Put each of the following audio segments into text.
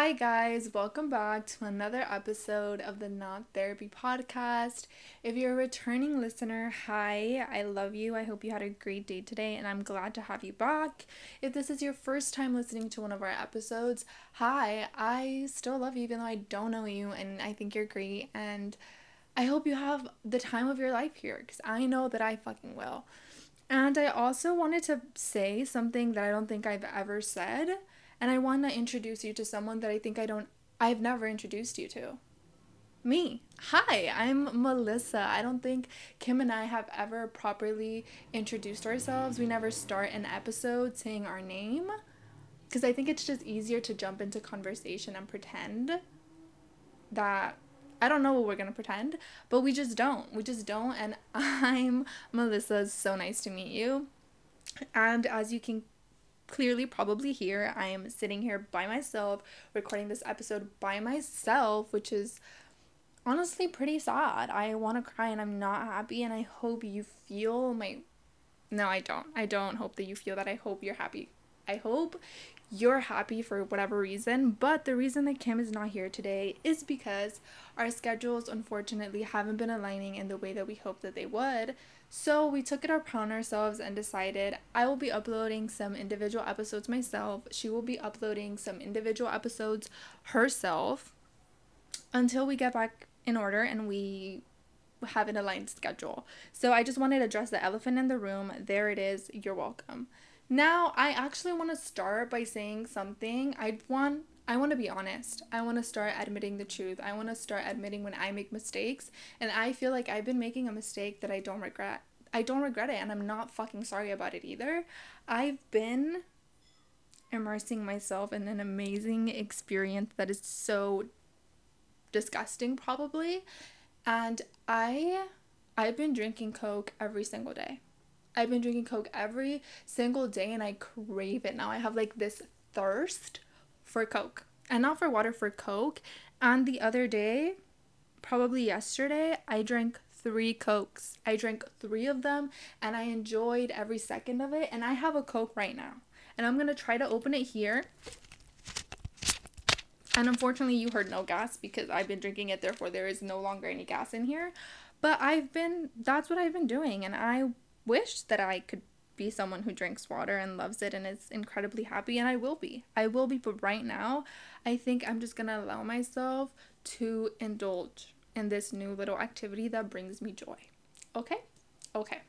Hi, guys, welcome back to another episode of the Not Therapy Podcast. If you're a returning listener, hi, I love you. I hope you had a great day today, and I'm glad to have you back. If this is your first time listening to one of our episodes, hi, I still love you, even though I don't know you, and I think you're great, and I hope you have the time of your life here, because I know that I fucking will. And I also wanted to say something that I don't think I've ever said and I want to introduce you to someone that I think I don't I've never introduced you to. Me. Hi, I'm Melissa. I don't think Kim and I have ever properly introduced ourselves. We never start an episode saying our name because I think it's just easier to jump into conversation and pretend that I don't know what we're gonna pretend, but we just don't. We just don't. And I'm Melissa. so nice to meet you. And as you can clearly probably hear, I am sitting here by myself, recording this episode by myself, which is honestly pretty sad. I want to cry and I'm not happy, and I hope you feel my. No, I don't. I don't hope that you feel that. I hope you're happy. I hope you're happy for whatever reason, but the reason that Kim is not here today is because our schedules unfortunately haven't been aligning in the way that we hoped that they would. So we took it upon ourselves and decided I will be uploading some individual episodes myself. She will be uploading some individual episodes herself until we get back in order and we have an aligned schedule. So I just wanted to address the elephant in the room. There it is. You're welcome. Now, I actually want to start by saying something. I want I want to be honest. I want to start admitting the truth. I want to start admitting when I make mistakes. And I feel like I've been making a mistake that I don't regret. I don't regret it and I'm not fucking sorry about it either. I've been immersing myself in an amazing experience that is so disgusting probably. And I I've been drinking Coke every single day. I've been drinking Coke every single day and I crave it now. I have like this thirst for Coke and not for water, for Coke. And the other day, probably yesterday, I drank three Cokes. I drank three of them and I enjoyed every second of it. And I have a Coke right now. And I'm gonna try to open it here. And unfortunately, you heard no gas because I've been drinking it, therefore, there is no longer any gas in here. But I've been, that's what I've been doing. And I wish that I could be someone who drinks water and loves it and is incredibly happy and I will be. I will be, but right now, I think I'm just going to allow myself to indulge in this new little activity that brings me joy. Okay? Okay.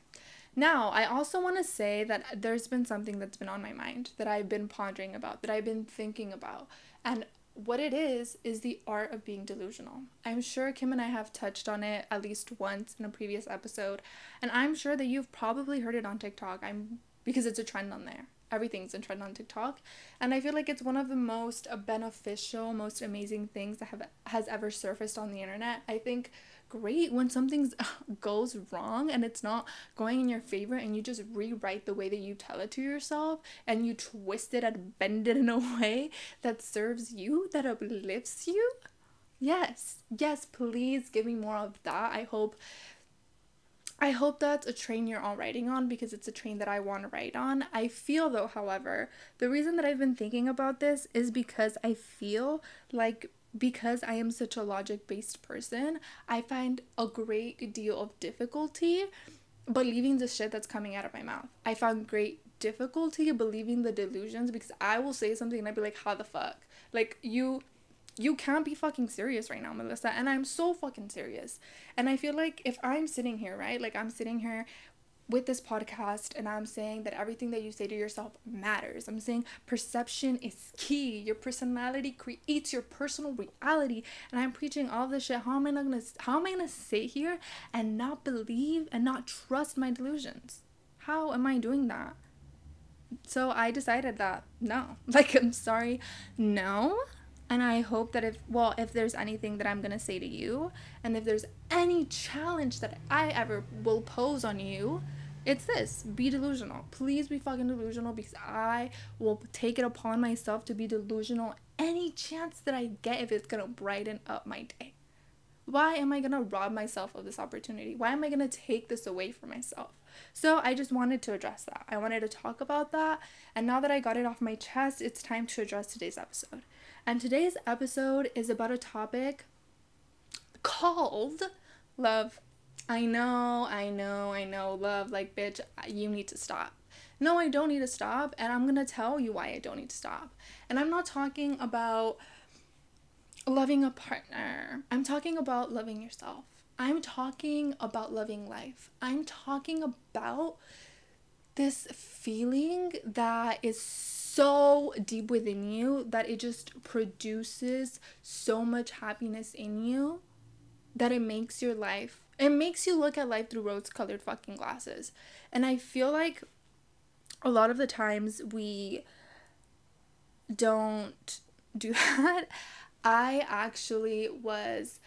Now, I also want to say that there's been something that's been on my mind that I've been pondering about, that I've been thinking about. And what it is is the art of being delusional. I'm sure Kim and I have touched on it at least once in a previous episode, and I'm sure that you've probably heard it on TikTok. I'm because it's a trend on there. Everything's a trend on TikTok, and I feel like it's one of the most beneficial, most amazing things that have has ever surfaced on the internet. I think great when something goes wrong and it's not going in your favor and you just rewrite the way that you tell it to yourself and you twist it and bend it in a way that serves you, that uplifts you. Yes, yes, please give me more of that. I hope I hope that's a train you're all riding on because it's a train that I want to ride on. I feel though, however, the reason that I've been thinking about this is because I feel like because I am such a logic based person, I find a great deal of difficulty believing the shit that's coming out of my mouth. I found great difficulty believing the delusions because I will say something and I'd be like, how the fuck? Like, you. You can't be fucking serious right now, Melissa. And I'm so fucking serious. And I feel like if I'm sitting here, right? Like I'm sitting here with this podcast and I'm saying that everything that you say to yourself matters. I'm saying perception is key. Your personality creates your personal reality. And I'm preaching all this shit. How am I not gonna how am I gonna sit here and not believe and not trust my delusions? How am I doing that? So I decided that no. Like I'm sorry, no. And I hope that if, well, if there's anything that I'm going to say to you, and if there's any challenge that I ever will pose on you, it's this be delusional. Please be fucking delusional because I will take it upon myself to be delusional any chance that I get if it's to brighten up my day. Why am I to rob myself of this opportunity? Why am I to take this away from myself? So I just wanted to address that. I wanted to talk about that. And now that I got it off my chest, it's time to address today's episode. And today's episode is about a topic called love. I know, I know, I know, love. Like, bitch, you need to stop. No, I don't need to stop, and I'm gonna tell you why I don't need to stop. And I'm not talking about loving a partner, I'm talking about loving yourself. I'm talking about loving life. I'm talking about this feeling that is so deep within you that it just produces so much happiness in you that it makes your life it makes you look at life through rose colored fucking glasses and i feel like a lot of the times we don't do that i actually was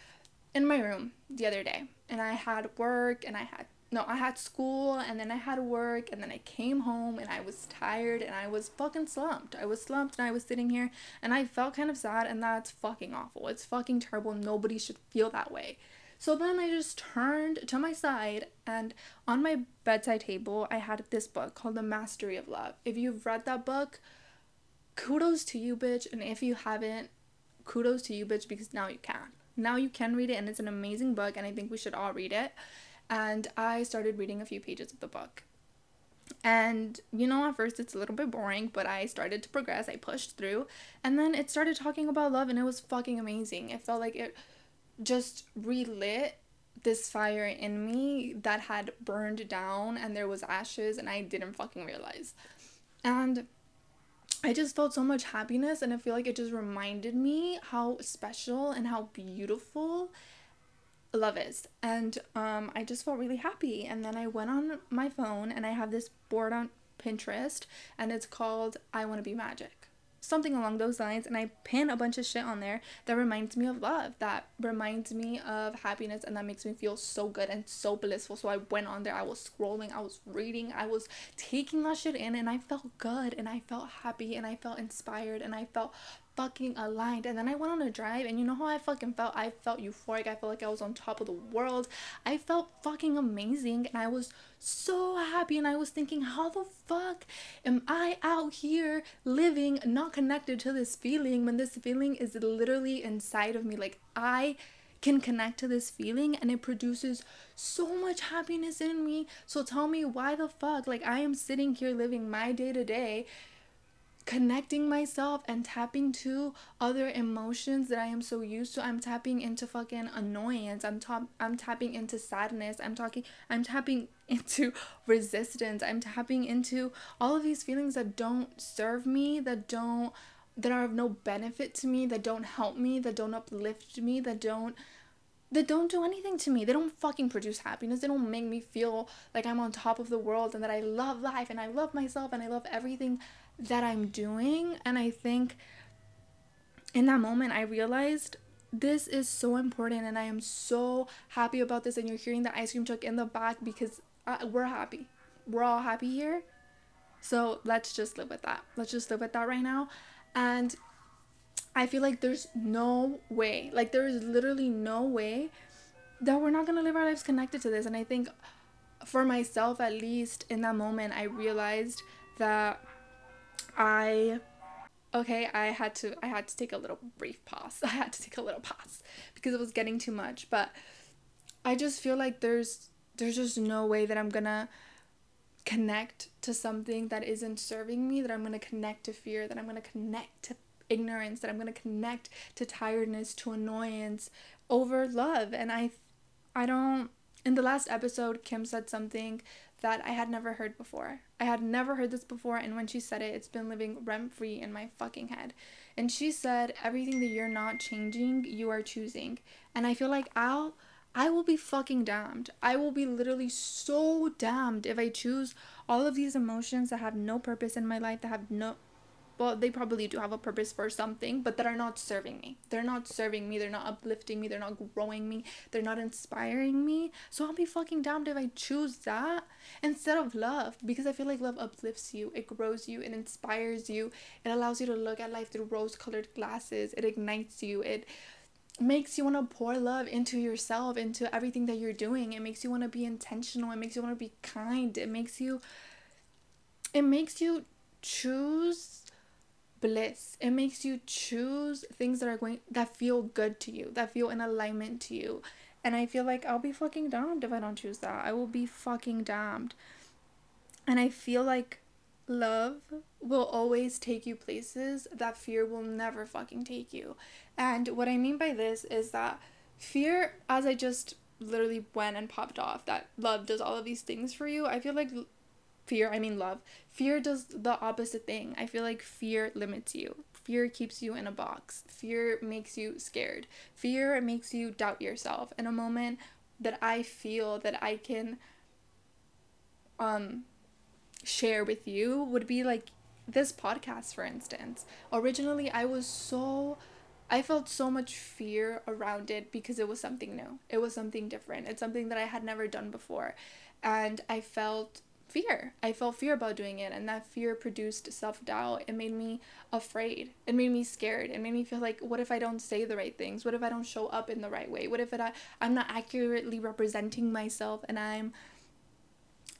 in my room the other day and i had work and i had no, I had school and then I had work and then I came home and I was tired and I was fucking slumped. I was slumped and I was sitting here and I felt kind of sad and that's fucking awful. It's fucking terrible. Nobody should feel that way. So then I just turned to my side and on my bedside table I had this book called The Mastery of Love. If you've read that book, kudos to you, bitch. And if you haven't, kudos to you, bitch, because now you can. Now you can read it and it's an amazing book and I think we should all read it and I started reading a few pages of the book. And you know, at first it's a little bit boring, but I started to progress. I pushed through, and then it started talking about love, and it was fucking amazing. It felt like it just relit this fire in me that had burned down, and there was ashes, and I didn't fucking realize. And I just felt so much happiness, and I feel like it just reminded me how special and how beautiful love is. And um, i just felt really happy. And then i went on my phone and i have this board on pinterest and it's called i want to be magic something along those lines and i pin a bunch of shit on there that reminds me of love that reminds me of happiness and that makes me feel so good and so blissful. So i went on there i was scrolling i was reading i was taking that shit in and i felt good and i felt happy and i felt inspired and i felt fucking aligned. And then I went on a drive, and you know how I fucking felt? I felt euphoric. I felt like I was on top of the world. I felt fucking amazing, and I was so happy. And I was thinking, how the fuck am I out here living not connected to this feeling when this feeling is literally inside of me? Like, I can connect to this feeling and it produces so much happiness in me. So tell me why the fuck like I am sitting here living my day to day connecting myself and tapping to other emotions that I am so used to. I'm tapping into fucking annoyance. I'm top I'm tapping into sadness. I'm talking I'm tapping into resistance. I'm tapping into all of these feelings that don't serve me, that don't that are of no benefit to me, that don't help me, that don't uplift me, that don't that don't do anything to me. They don't fucking produce happiness. They don't make me feel like I'm on top of the world and that I love life and I love myself and I love everything that I'm doing. And I think in that moment, I realized this is so important and I am so happy about this. And you're hearing the ice cream truck in the back because uh, we're happy. We're all happy here. So let's just live with that. Let's just live with that right now. And I feel like there's no way, like, there is literally no way that we're not gonna live our lives connected to this. And I think for myself, at least in that moment, I realized that I okay, I had to I had to take a little brief pause. I had to take a little pause because it was getting too much, but I just feel like there's there's just no way that I'm to connect to something that isn't serving me, that I'm to connect to fear, that I'm to connect to ignorance, that I'm to connect to tiredness, to annoyance over love. And I I don't in the last episode Kim said something that I had never heard before. I had never heard this before, and when she said it, it's been living rent free in my fucking head. And she said, Everything that you're not changing, you are choosing. And I feel like I'll. I will be fucking damned. I will be literally so damned if I choose all of these emotions that have no purpose in my life, that have no well, they probably do have a purpose for something, but that are not serving me. They're not serving me. They're not uplifting me. They're not growing me. They're not inspiring me. So I'll be fucking damned if I choose that instead of love because I feel like love uplifts you, it grows you, it inspires you, it allows you to look at life through rose colored glasses, it ignites you, it makes you want to pour love into yourself, into everything that you're doing. It makes you want to be intentional. It makes you want to be kind. It makes you it makes you choose bliss. It makes you choose things that are going that feel good to you, that feel in alignment to you. And I feel like I'll be fucking damned if I don't choose that. I will be fucking damned. And I feel like love will always take you places that fear will never fucking take you. And what I mean by this is that fear, as I just literally went and popped off, that love does all of these things for you, I feel like fear, I mean love, fear does the opposite thing. I feel like fear limits you. Fear keeps you in a box. Fear makes you scared. Fear makes you doubt yourself. In a moment that I feel that I can um share with you would be like this podcast, for instance. Originally, I was so. I felt so much fear around it because it was something new. It was something different. It's something that I had never done before. And I felt fear. I felt fear about doing it, and that fear produced self doubt. It made me afraid. It made me scared. It made me feel like, what if I don't say the right things? What if I don't show up in the right way? What if it, I, I'm not accurately representing myself and I'm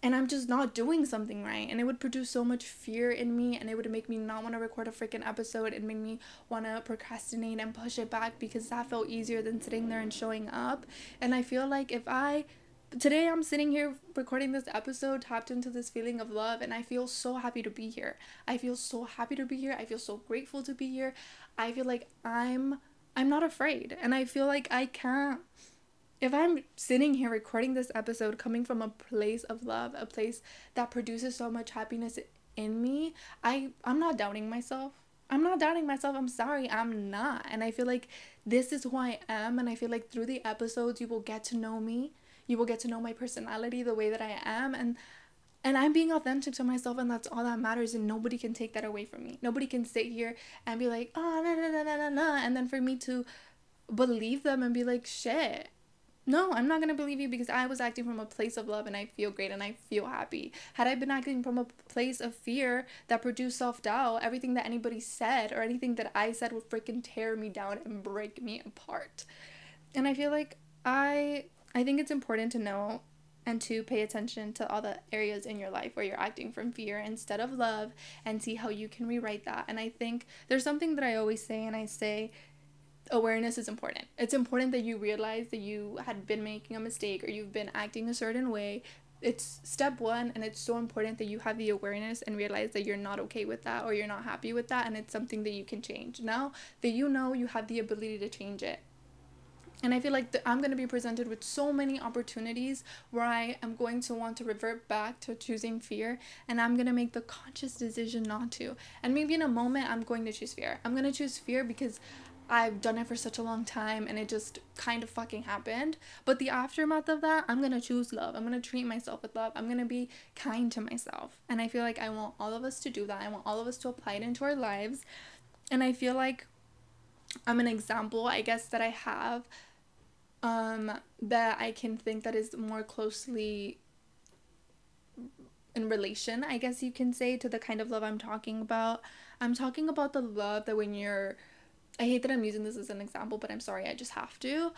and I'm just not doing something right. And it would produce so much fear in me and it would make me not want to record a freaking episode. It made me want to procrastinate and push it back because that felt easier than sitting there and showing up. And I feel like if I today I'm sitting here recording this episode tapped into this feeling of love and I feel so happy to be here. I feel so happy to be here. I feel so grateful to be here. I feel like I'm I'm not afraid and I feel like I can't if I'm sitting here recording this episode coming from a place of love, a place that produces so much happiness in me, I I'm not doubting myself. I'm not doubting myself. I'm sorry, I'm not. And I feel like this is who I am and I feel like through the episodes you will get to know me. You will get to know my personality, the way that I am and and I'm being authentic to myself and that's all that matters and nobody can take that away from me. Nobody can sit here and be like, ah, "Oh, no no no no no no," and then for me to believe them and be like, "Shit, no, I'm not gonna believe you because I was acting from a place of love and I feel great and I feel happy. Had I been acting from a place of fear that produced self doubt, everything that anybody said or anything that I said would freaking tear me down and break me apart. And I feel like I I think it's important to know and to pay attention to all the areas in your life where you're acting from fear instead of love and see how you can rewrite that. And I think there's something that I always say and I say awareness is important. It's important that you realize that you had been making a mistake or you've been acting a certain way. It's step one, and it's so important that you have the awareness and realize that you're not okay with that or you're not happy with that, and it's something that you can change. Now that you know you have the ability to change it. And I feel like the, I'm going to be presented with so many opportunities where I am going to want to revert back to choosing fear, and I'm going to make the conscious decision not to. And maybe in a moment, I'm going to choose fear. I'm going to choose fear because I've done it for such a long time and it just kind of fucking happened. But the aftermath of that, I'm gonna choose love. I'm gonna treat myself with love. I'm gonna be kind to myself. And I feel like I want all of us to do that. I want all of us to apply it into our lives. And I feel like I'm an example, I guess, that I have um, that I can think that is more closely in relation, I guess you can say, to the kind of love I'm talking about. I'm talking about the love that when you're I hate that I'm using this as an example, but I'm sorry, I just have to.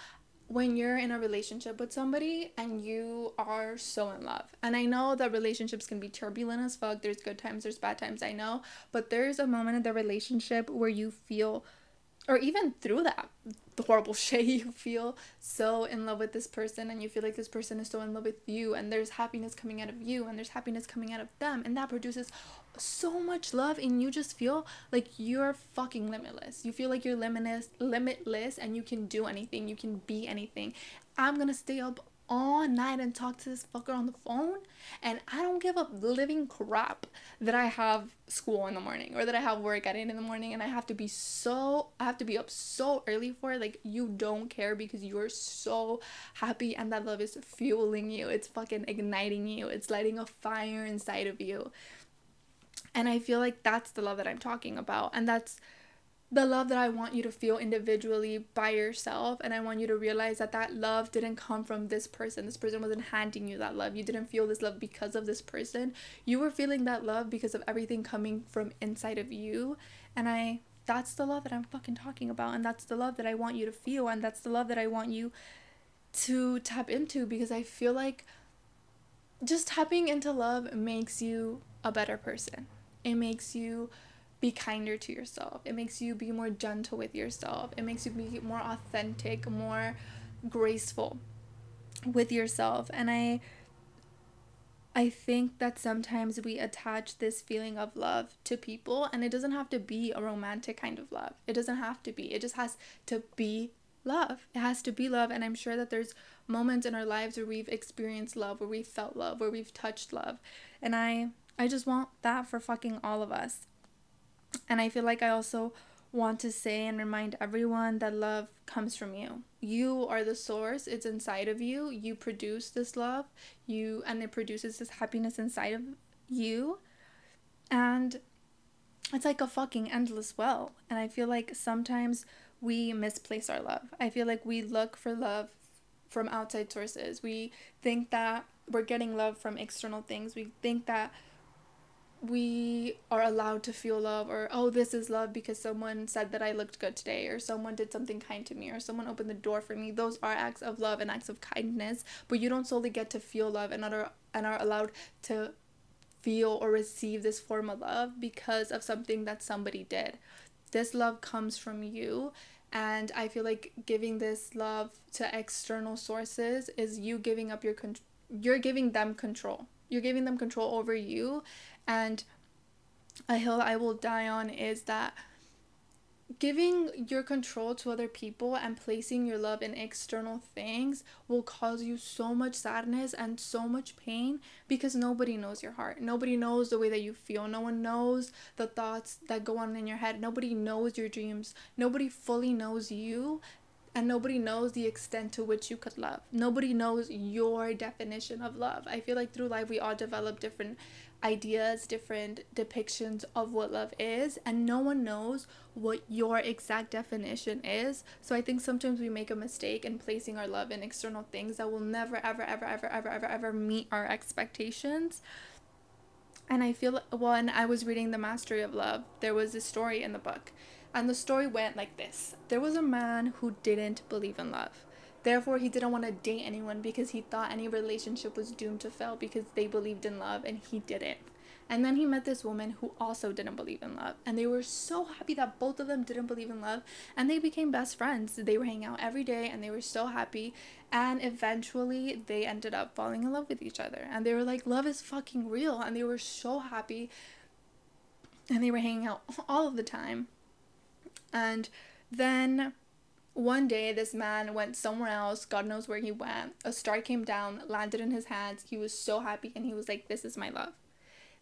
When you're in a relationship with somebody and you are so in love, and I know that relationships can be turbulent as fuck, there's good times, there's bad times, I know, but there's a moment in the relationship where you feel, or even through that, the horrible shit you feel so in love with this person and you feel like this person is so in love with you and there's happiness coming out of you and there's happiness coming out of them and that produces so much love and you just feel like you're fucking limitless. You feel like you're limitless, limitless and you can do anything. You can be anything. I'm to stay up all night and talk to this fucker on the phone and I don't give a living crap that I have school in the morning or that I have work at 8 in the morning and I have to be so I have to be up so early for it. Like you don't care because you're so happy and that love is fueling you. It's fucking igniting you. It's lighting a fire inside of you. And I feel like that's the love that I'm talking about. And that's the love that I want you to feel individually by yourself. And I want you to realize that that love didn't come from this person. This person wasn't handing you that love. You didn't feel this love because of this person. You were feeling that love because of everything coming from inside of you. And I, that's the love that I'm fucking talking about. And that's the love that I want you to feel. And that's the love that I want you to tap into because I feel like just tapping into love makes you a better person it makes you be kinder to yourself. It makes you be more gentle with yourself. It makes you be more authentic, more graceful with yourself. And I I think that sometimes we attach this feeling of love to people and it doesn't have to be a romantic kind of love. It doesn't have to be. It just has to be love. It has to be love and I'm sure that there's moments in our lives where we've experienced love, where we've felt love, where we've touched love. And I I just want that for fucking all of us. And I feel like I also want to say and remind everyone that love comes from you. You are the source. It's inside of you. You produce this love. You and it produces this happiness inside of you. And it's like a fucking endless well. And I feel like sometimes we misplace our love. I feel like we look for love from outside sources. We think that we're getting love from external things. We think that we are allowed to feel love or oh this is love because someone said that I looked good today or someone did something kind to me or someone opened the door for me. Those are acts of love and acts of kindness but you don't solely get to feel love and are and are allowed to feel or receive this form of love because of something that somebody did. This love comes from you and I feel like giving this love to external sources is you giving up your con- you're giving them control. You're giving them control over you and a hill I will die on is that giving your control to other people and placing your love in external things will cause you so much sadness and so much pain because nobody knows your heart. Nobody knows the way that you feel. No one knows the thoughts that go on in your head. Nobody knows your dreams. Nobody fully knows you. And nobody knows the extent to which you could love. Nobody knows your definition of love. I feel like through life we all develop different ideas, different depictions of what love is, and no one knows what your exact definition is. So I think sometimes we make a mistake in placing our love in external things that will never, ever, ever, ever, ever, ever, ever meet our expectations. And I feel when I was reading The Mastery of Love, there was a story in the book. And the story went like this There was a man who didn't believe in love Therefore, he didn't want to date anyone because he thought any relationship was doomed to fail because they believed in love and he didn't. And then he met this woman who also didn't believe in love. And they were so happy that both of them didn't believe in love. And they became best friends. They were hanging out every day and they were so happy. And eventually they ended up falling in love with each other. And they were like, love is fucking real. And they were so happy. And they were hanging out all of the time. And then one day, this man went somewhere else. God knows where he went. A star came down, landed in his hands. He was so happy and he was like, This is my love.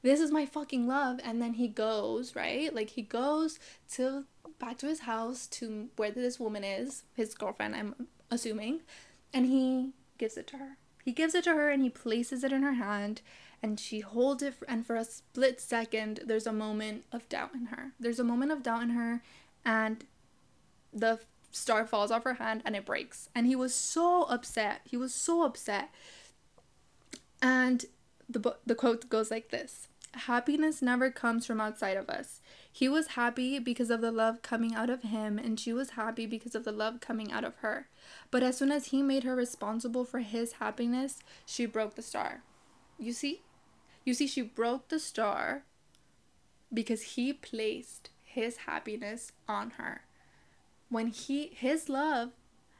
This is my fucking love. And then he goes, right? Like, he goes to back to his house to where this woman is, his girlfriend, I'm assuming, and he gives it to her. He gives it to her and he places it in her hand and she holds it for, and for a split second there's a moment of doubt in her. There's a moment of doubt in her and the star falls off her hand and it breaks. And he was so upset. He was so upset. And the the quote goes like this. Happiness never comes from outside of us. He was happy because of the love coming out of him, and she was happy because of the love coming out of her. But as soon as he made her responsible for his happiness, she broke the star. You see? You see, she broke the star because he placed his happiness on her when he his love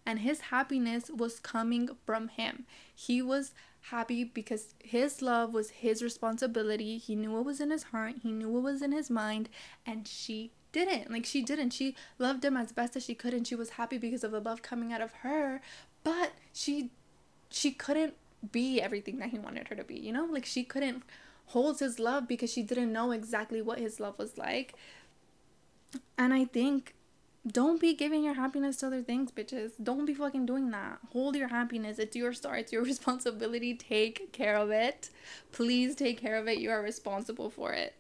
and his happiness was coming from him. He was happy because his love was his responsibility. He knew what was in his heart, he knew what was in his mind, and she didn't. Like she didn't. She loved him as best as she could and she was happy because of the love coming out of her, but she she couldn't be everything that he wanted her to be, you know? Like she couldn't hold his love because she didn't know exactly what his love was like. And I think don't be giving your happiness to other things, bitches. Don't be fucking doing that. Hold your happiness. It's your star. It's your responsibility. Take care of it. Please take care of it. You are responsible for it.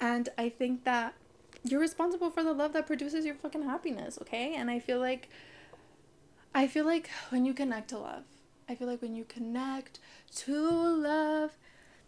And I think that you're responsible for the love that produces your fucking happiness, okay? And I feel like I feel like when you connect to love, I feel like when you connect to love,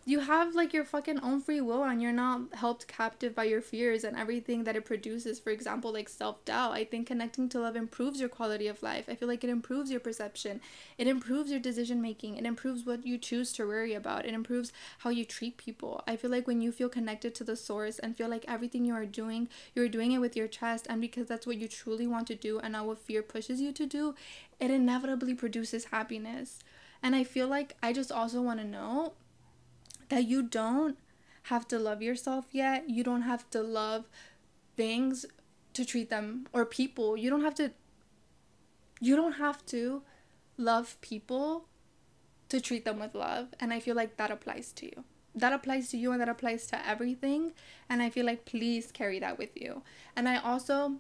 you have like your fucking own free will and you're not helped captive by your fears and everything that it produces. For example like self-doubt. I think connecting to love improves your quality of life. I feel like it improves your perception. It improves your decision making it improves what you choose to worry about. It improves how you treat people. I feel like when you feel connected to the source and feel like everything you are doing you're doing it with your chest and because that's what you truly want to do and not what fear pushes you to do it inevitably produces happiness. And i feel like i just also want to know that you don't have to love yourself yet. You don't have to love things to treat them or people. You don't have to you don't have to love people to treat them with love. And I feel like that applies to you. That applies to you and that applies to everything. And I feel like please carry that with you. And I also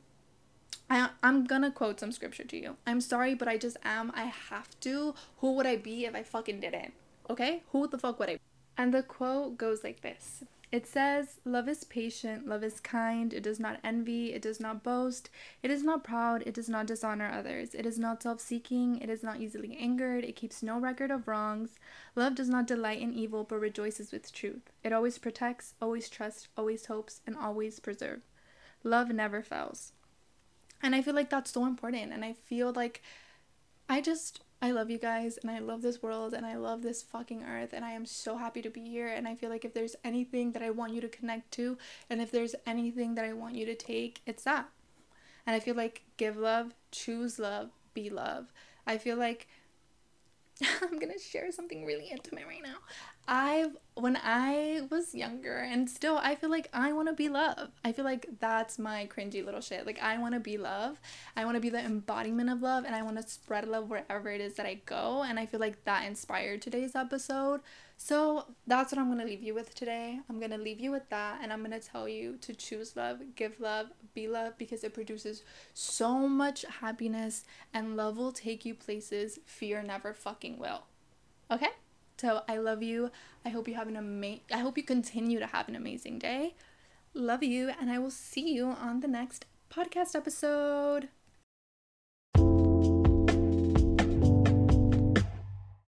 I, I'm gonna quote some scripture to you. I'm sorry, but I just am. I have to. Who would I be if I fucking didn't? Okay? Who the fuck would I be? And the quote goes like this It says, Love is patient, love is kind, it does not envy, it does not boast, it is not proud, it does not dishonor others, it is not self seeking, it is not easily angered, it keeps no record of wrongs. Love does not delight in evil, but rejoices with truth. It always protects, always trusts, always hopes, and always preserves. Love never fails. And I feel like that's so important. And I feel like I just I love you guys and I love this world and I love this fucking earth and I am so happy to be here and I feel like if there's anything that I want you to connect to and if there's anything that I want you to take, it's that. And I feel like give love, choose love, be love. I feel like I'm gonna share something really intimate right now. I when I was younger and still I feel like I want to be love. I feel like that's my cringy little shit. Like I want to be love. I want to be the embodiment of love and I want to spread love wherever it is that I go and I feel like that inspired today's episode. So that's what I'm going to leave you with today. I'm going to leave you with that and I'm going to tell you to choose love, give love, be love because it produces so much happiness and love will take you places fear never fucking will. Okay? So I love you. I hope you have an amazing I hope you continue to have an amazing day. Love you and I will see you on the next podcast episode.